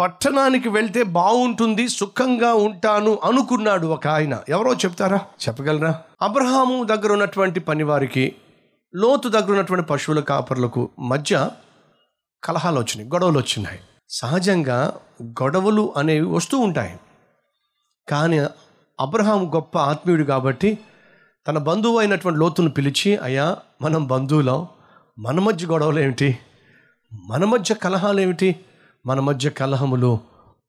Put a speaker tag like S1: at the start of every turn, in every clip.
S1: పట్టణానికి వెళ్తే బాగుంటుంది సుఖంగా ఉంటాను అనుకున్నాడు ఒక ఆయన. ఎవరో చెప్తారా? చెప్పగలరా? అబ్రహాము దగ్గర ఉన్నటువంటి పనివారికి లోతు దగ్గర ఉన్నటువంటి పశువుల కాపర్లకు మధ్య కలహాలు వచ్చినాయి గొడవలు వచ్చినాయి సహజంగా గొడవలు అనేవి వస్తూ ఉంటాయి. కానీ అబ్రహాం గొప్ప ఆత్మీయుడు కాబట్టి తన బంధువు అయినటువంటి లోతును పిలిచి అయ్యా మనం బంధువులం మన మధ్య గొడవలు ఏమిటి మన మధ్య కలహాలు ఏమిటి మన మధ్య కలహములు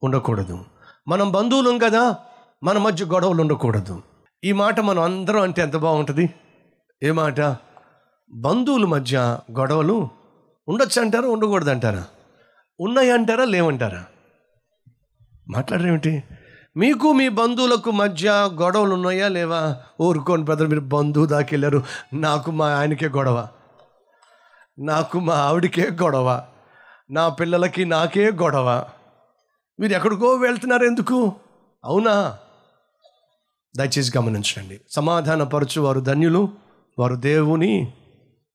S1: ఉండకూడదు. మనం బంధువులం కదా మన మధ్య గొడవలు ఉండకూడదు. ఈ మాట మనం అందరం అంటే ఎంత బాగుంటుంది? ఏ మాట? బంధువుల మధ్య గొడవలు ఉండొచ్చు అంటారా ఉండకూడదు అంటారా ఉన్నాయంటారా లేవంటారా? మాట్లాడరేమిటి? మీకు మీ బంధువులకు మధ్య గొడవలు ఉన్నాయా లేవా? ఊరుకోని బ్రదర్ మీరు బంధువు దాకెళ్ళారు. నాకు మా ఆయనకే గొడవ. నాకు మా ఆవిడకే గొడవ. నా పిల్లలకి నాకే గొడవ. మీరు ఎక్కడికో వెళ్తున్నారు ఎందుకు? అవునా? దయచేసి గమనించండి. సమాధానపరచు వారు ధన్యులు వారు దేవుని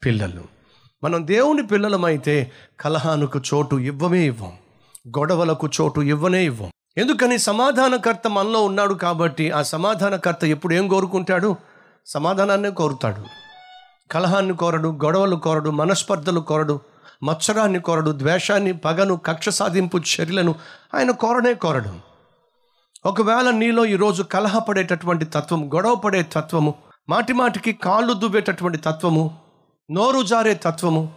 S1: పిల్లలు. మనం దేవుని పిల్లలమైతే కలహానికి చోటు ఇవ్వమే ఇవ్వం. గొడవలకు చోటు ఇవ్వనే ఇవ్వం. ఎందుకని సమాధానకర్త మనలో ఉన్నాడు కాబట్టి ఆ సమాధానకర్త ఎప్పుడు ఏం కోరుకుంటాడు? సమాధానాన్నే కోరుతాడు. కలహాన్ని కోరడు గొడవలు కోరడు మనస్పర్ధలు కోరడు మత్సరాన్ని కోరడు ద్వేషాన్ని పగను కక్ష సాధింపు చర్యలను ఆయన కోరనే కోరడు. ఒకవేళ నీలో ఈరోజు కలహపడేటటువంటి తత్వం గొడవపడే తత్వము మాటిమాటికి కాళ్ళు దువ్వేటటువంటి తత్వము నోరు జారే తత్వము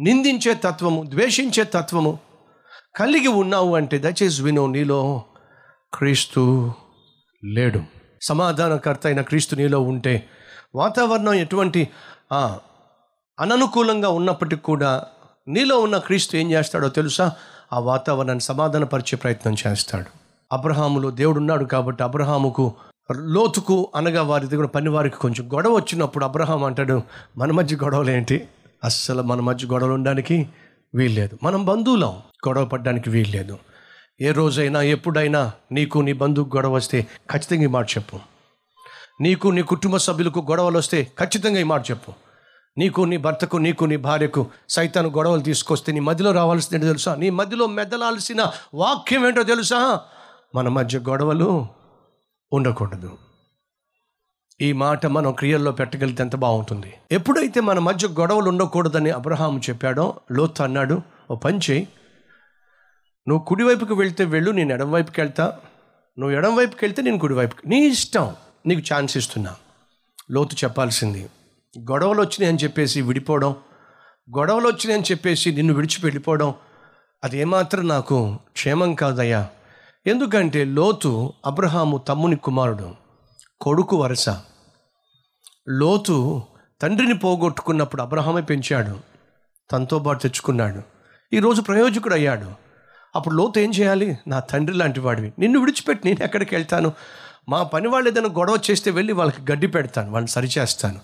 S1: నిందించే తత్వము ద్వేషించే తత్వము కలిగి ఉన్నావు అంటే దయచేసి వినో నీలో క్రీస్తు లేడు. సమాధానకర్త అయిన క్రీస్తు నీలో ఉంటే వాతావరణం ఎటువంటి అననుకూలంగా ఉన్నప్పటికీ కూడా నీలో ఉన్న క్రీస్తు ఏం చేస్తాడో తెలుసా? ఆ వాతావరణాన్ని సమాధానపరిచే ప్రయత్నం చేస్తాడు. అబ్రహాములో దేవుడున్నాడు కాబట్టి అబ్రహాముకు లోతుకు అనగా వారి దగ్గర పని వారికి కొంచెం గొడవ వచ్చినప్పుడు అబ్రహాం అంటాడు మన మధ్య గొడవలు ఏంటి? అస్సలు మన మధ్య గొడవలు ఉండడానికి వీల్లేదు. మనం బంధువులం. గొడవ పడడానికి వీల్లేదు. ఏ రోజైనా ఎప్పుడైనా నీకు నీ బంధువుకు గొడవ వస్తే ఖచ్చితంగా ఈ మాట చెప్పు. నీకు నీ కుటుంబ సభ్యులకు గొడవలు వస్తే ఖచ్చితంగా ఈ మాట చెప్పు. నీకు నీ భర్తకు నీకు నీ భార్యకు సైతాను గొడవలు తీసుకొస్తే నీ మధ్యలో రావాల్సింది ఏంటో తెలుసా? నీ మధ్యలో మెదలాల్సిన వాక్యం ఏంటో తెలుసా? మన మధ్య గొడవలు ఉండకూడదు. ఈ మాట మనం క్రియల్లో పెట్టగలిగితే ఎంత బాగుంటుంది? ఎప్పుడైతే మన మధ్య గొడవలు ఉండకూడదని అబ్రహాం చెప్పాడో లోత్ అన్నాడు ఓ పని చేయి. నువ్వు కుడివైపుకి వెళ్తే వెళ్ళు నేను ఎడంవైపుకి వెళ్తా. నువ్వు ఎడంవైపుకి వెళ్తే నేను కుడివైపుకి నీ ఇష్టం. నీకు ఛాన్స్ ఇస్తున్నా. లోతు చెప్పాల్సింది గొడవలు వచ్చినాయని చెప్పేసి విడిపోవడం గొడవలు వచ్చినాయని చెప్పేసి నిన్ను విడిచి వెళ్ళిపోవడం అది ఏమాత్రం నాకు క్షేమం కాదయ్యా. ఎందుకంటే లోతు అబ్రహాము తమ్ముని కుమారుడు కొడుకు వరస. లోతు తండ్రిని పోగొట్టుకున్నప్పుడు అబ్రహామే పెంచాడు తనతో పాటు తెచ్చుకున్నాడు. ఈరోజు ప్రయోజకుడు అయ్యాడు అప్పుడు లోతు ఏం చేయాలి? నా తండ్రి లాంటి వాడివి. నిన్ను విడిచిపెట్టి నేను ఎక్కడికి వెళ్తాను? మా పని వాళ్ళు ఏదైనా గొడవ చేస్తే వెళ్ళి వాళ్ళకి గడ్డి పెడతాను వాళ్ళని సరిచేస్తాను.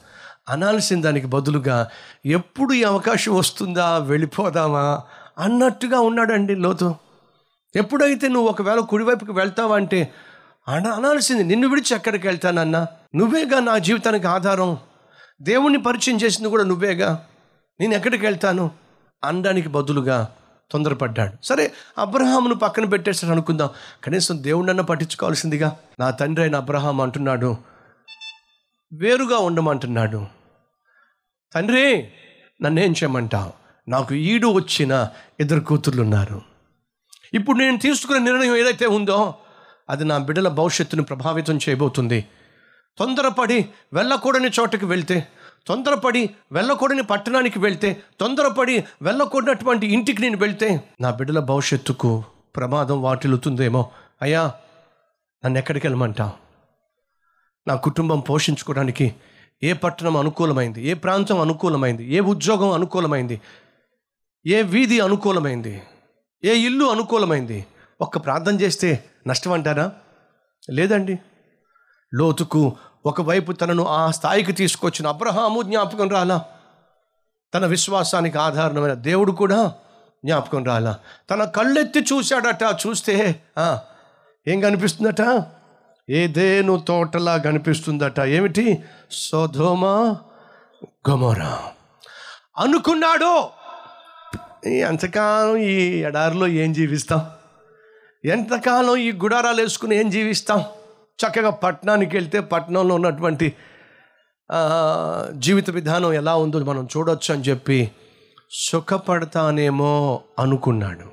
S1: అనాల్సిన దానికి బదులుగా ఎప్పుడు ఈ అవకాశం వస్తుందా వెళ్ళిపోదామా అన్నట్టుగా ఉన్నాడండి లోతు. ఎప్పుడైతే నువ్వు ఒకవేళ కుడివైపుకి వెళ్తావా అంటే అన అనాల్సింది నిన్ను విడిచి ఎక్కడికి వెళ్తానన్నా? నువ్వేగా నా జీవితానికి ఆధారం? దేవుణ్ణి పరిచయం చేసింది కూడా నువ్వేగా? నేను ఎక్కడికి వెళ్తాను? అనడానికి బదులుగా తొందరపడ్డాడు. సరే అబ్రహామును పక్కన పెట్టేసాడు అనుకుందాం. కనీసం దేవుణ్ణన్న పట్టించుకోవాల్సిందిగా. నా తండ్రి అయిన అబ్రహాం అంటున్నాడు వేరుగా ఉండమంటున్నాడు. తండ్రి నన్నేం చేయమంటావు? నాకు ఈడు వచ్చిన ఇద్దరు కూతుర్లు ఉన్నారు ఇప్పుడు నేను తీసుకున్న నిర్ణయం ఏదైతే ఉందో అది నా బిడ్డల భవిష్యత్తును ప్రభావితం చేయబోతుంది. తొందరపడి వెళ్ళకూడని చోటకి వెళ్తే తొందరపడి వెళ్ళకూడని పట్టణానికి వెళ్తే తొందరపడి వెళ్ళకూడనటువంటి ఇంటికి నేను వెళ్తే నా బిడ్డల భవిష్యత్తుకు ప్రమాదం వాటిల్లుతుందేమో? అయ్యా నన్ను ఎక్కడికి వెళ్ళమంటావు? నా కుటుంబం పోషించుకోవడానికి ఏ పట్టణం అనుకూలమైంది ఏ ప్రాంతం అనుకూలమైంది ఏ ఉద్యోగం అనుకూలమైంది ఏ వీధి అనుకూలమైంది ఏ ఇల్లు అనుకూలమైంది? ఒక్క ప్రార్థన చేస్తే నష్టం అంటారా లేదండి. లోతుకు ఒకవైపు తనను ఆ స్థాయికి తీసుకొచ్చిన అబ్రహాము జ్ఞాపకం రాలా. తన విశ్వాసానికి ఆధారమైన దేవుడు కూడా జ్ఞాపకం రాలా. తన కళ్ళెత్తి చూశాడట చూస్తే ఏం కనిపిస్తుందట? ఏదేను తోటలా కనిపిస్తుందట? ఏమిటి? సోధోమ గొమోరా. అనుకున్నాడు! ఎంతకాలం ఈ ఎడారిలో ఏం జీవిస్తాం? ఎంతకాలం ఈ గుడారాలు వేసుకుని ఏం జీవిస్తాం? చక్కగా పట్టణానికి వెళ్తే పట్టణంలో ఉన్నటువంటి జీవిత విధానం ఎలా ఉందో మనం చూడొచ్చు అని చెప్పి సుఖపడతానేమో అనుకున్నాడు.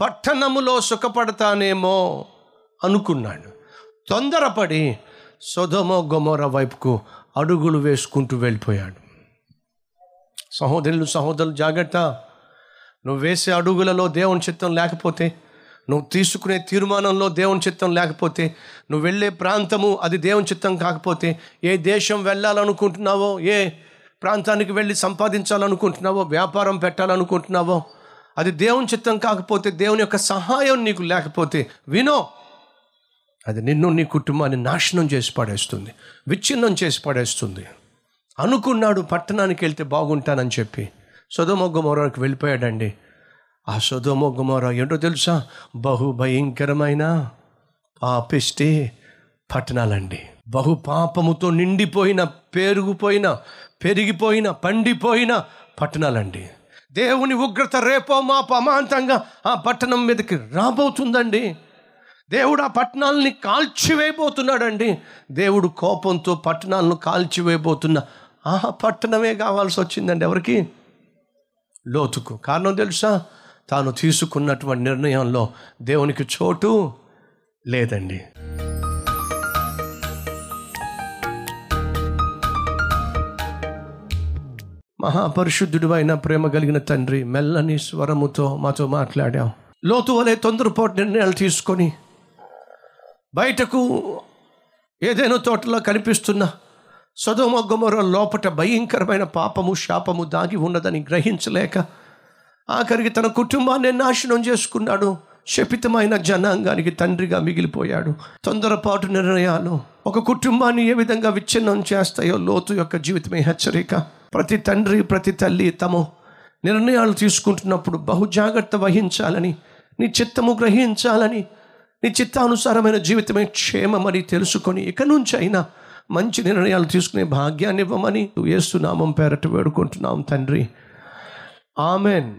S1: పట్టణములో సుఖపడతానేమో అనుకున్నాడు. తొందరపడి సుధమో గొమోర వైపుకు అడుగులు వేసుకుంటూ వెళ్ళిపోయాడు. సహోదరులు సహోదరులు జాగ్రత్త. నువ్వు వేసే అడుగులలో దేవుని చిత్తం లేకపోతే నువ్వు తీసుకునే తీర్మానంలో దేవుని చిత్తం లేకపోతే నువ్వు వెళ్ళే ప్రాంతము అది దేవుని చిత్తం కాకపోతే ఏ దేశం వెళ్ళాలనుకుంటున్నావో ఏ ప్రాంతానికి వెళ్ళి సంపాదించాలనుకుంటున్నావో వ్యాపారం పెట్టాలనుకుంటున్నావో అది దేవుని చిత్తం కాకపోతే దేవుని యొక్క సహాయం నీకు లేకపోతే వినో. అది నిన్ను నీ కుటుంబాన్ని నాశనం చేసి పడేస్తుంది విచ్ఛిన్నం చేసి పడేస్తుంది. అనుకున్నాడు పట్టణానికి వెళ్తే బాగుంటానని చెప్పి సొదమొగ్గమోరాకి వెళ్ళిపోయాడండి. ఆ సొదమొగ్గమోర ఏంటో తెలుసా? బహు భయంకరమైన పాపిష్టి పట్టణాలండి. బహు పాపముతో నిండిపోయిన పెరుగుపోయిన పెరిగిపోయిన పండిపోయిన పట్టణాలండి. దేవుని ఉగ్రత రేపో మా పమాంతంగా ఆ పట్టణం మీదకి రాబోతుందండి. దేవుడు ఆ పట్టణాలని కాల్చివేయబోతున్నాడండి. దేవుడు కోపంతో పట్టణాలను కాల్చివేయబోతున్న ఆ పట్టణమే కావాల్సి వచ్చిందండి ఎవరికి? లోతుకు. కారణం తెలుసా? తాను తీసుకున్నటువంటి నిర్ణయంలో దేవునికి చోటు లేదండి. మహాపరిశుద్ధుడు అయిన ప్రేమ కలిగిన తండ్రి మెల్లని స్వరముతో మాతో మాట్లాడాం. లోతు వలె తొందరపాటు నిర్ణయాలు తీసుకొని బయటకు ఏదైనా తోటలో కనిపిస్తున్న సదోమొగ్గమొర లోపట భయంకరమైన పాపము శాపము దాగి ఉన్నదని గ్రహించలేక ఆఖరికి తన కుటుంబాన్ని నాశనం చేసుకున్నాడు. శపితమైన జనాంగానికి తండ్రిగా మిగిలిపోయాడు. తొందరపాటు నిర్ణయాలు. ఒక కుటుంబాన్ని ఏ విధంగా విచ్ఛిన్నం చేస్తాయో లోతు యొక్క జీవితమే హెచ్చరిక. ప్రతి తండ్రి ప్రతి తల్లి తమ నిర్ణయాలు తీసుకుంటున్నప్పుడు బహు జాగ్రత్త వహించాలని నీ చిత్తము గ్రహించాలని నీ చిత్తానుసారమైన జీవితమే క్షేమమని తెలుసుకొని ఇక నుంచి అయినా మంచి నిర్ణయాలు తీసుకునే భాగ్యాన్ని ఇవ్వమని యేసు నామం పేరట వేడుకుంటున్నాం తండ్రి. ఆమెన్.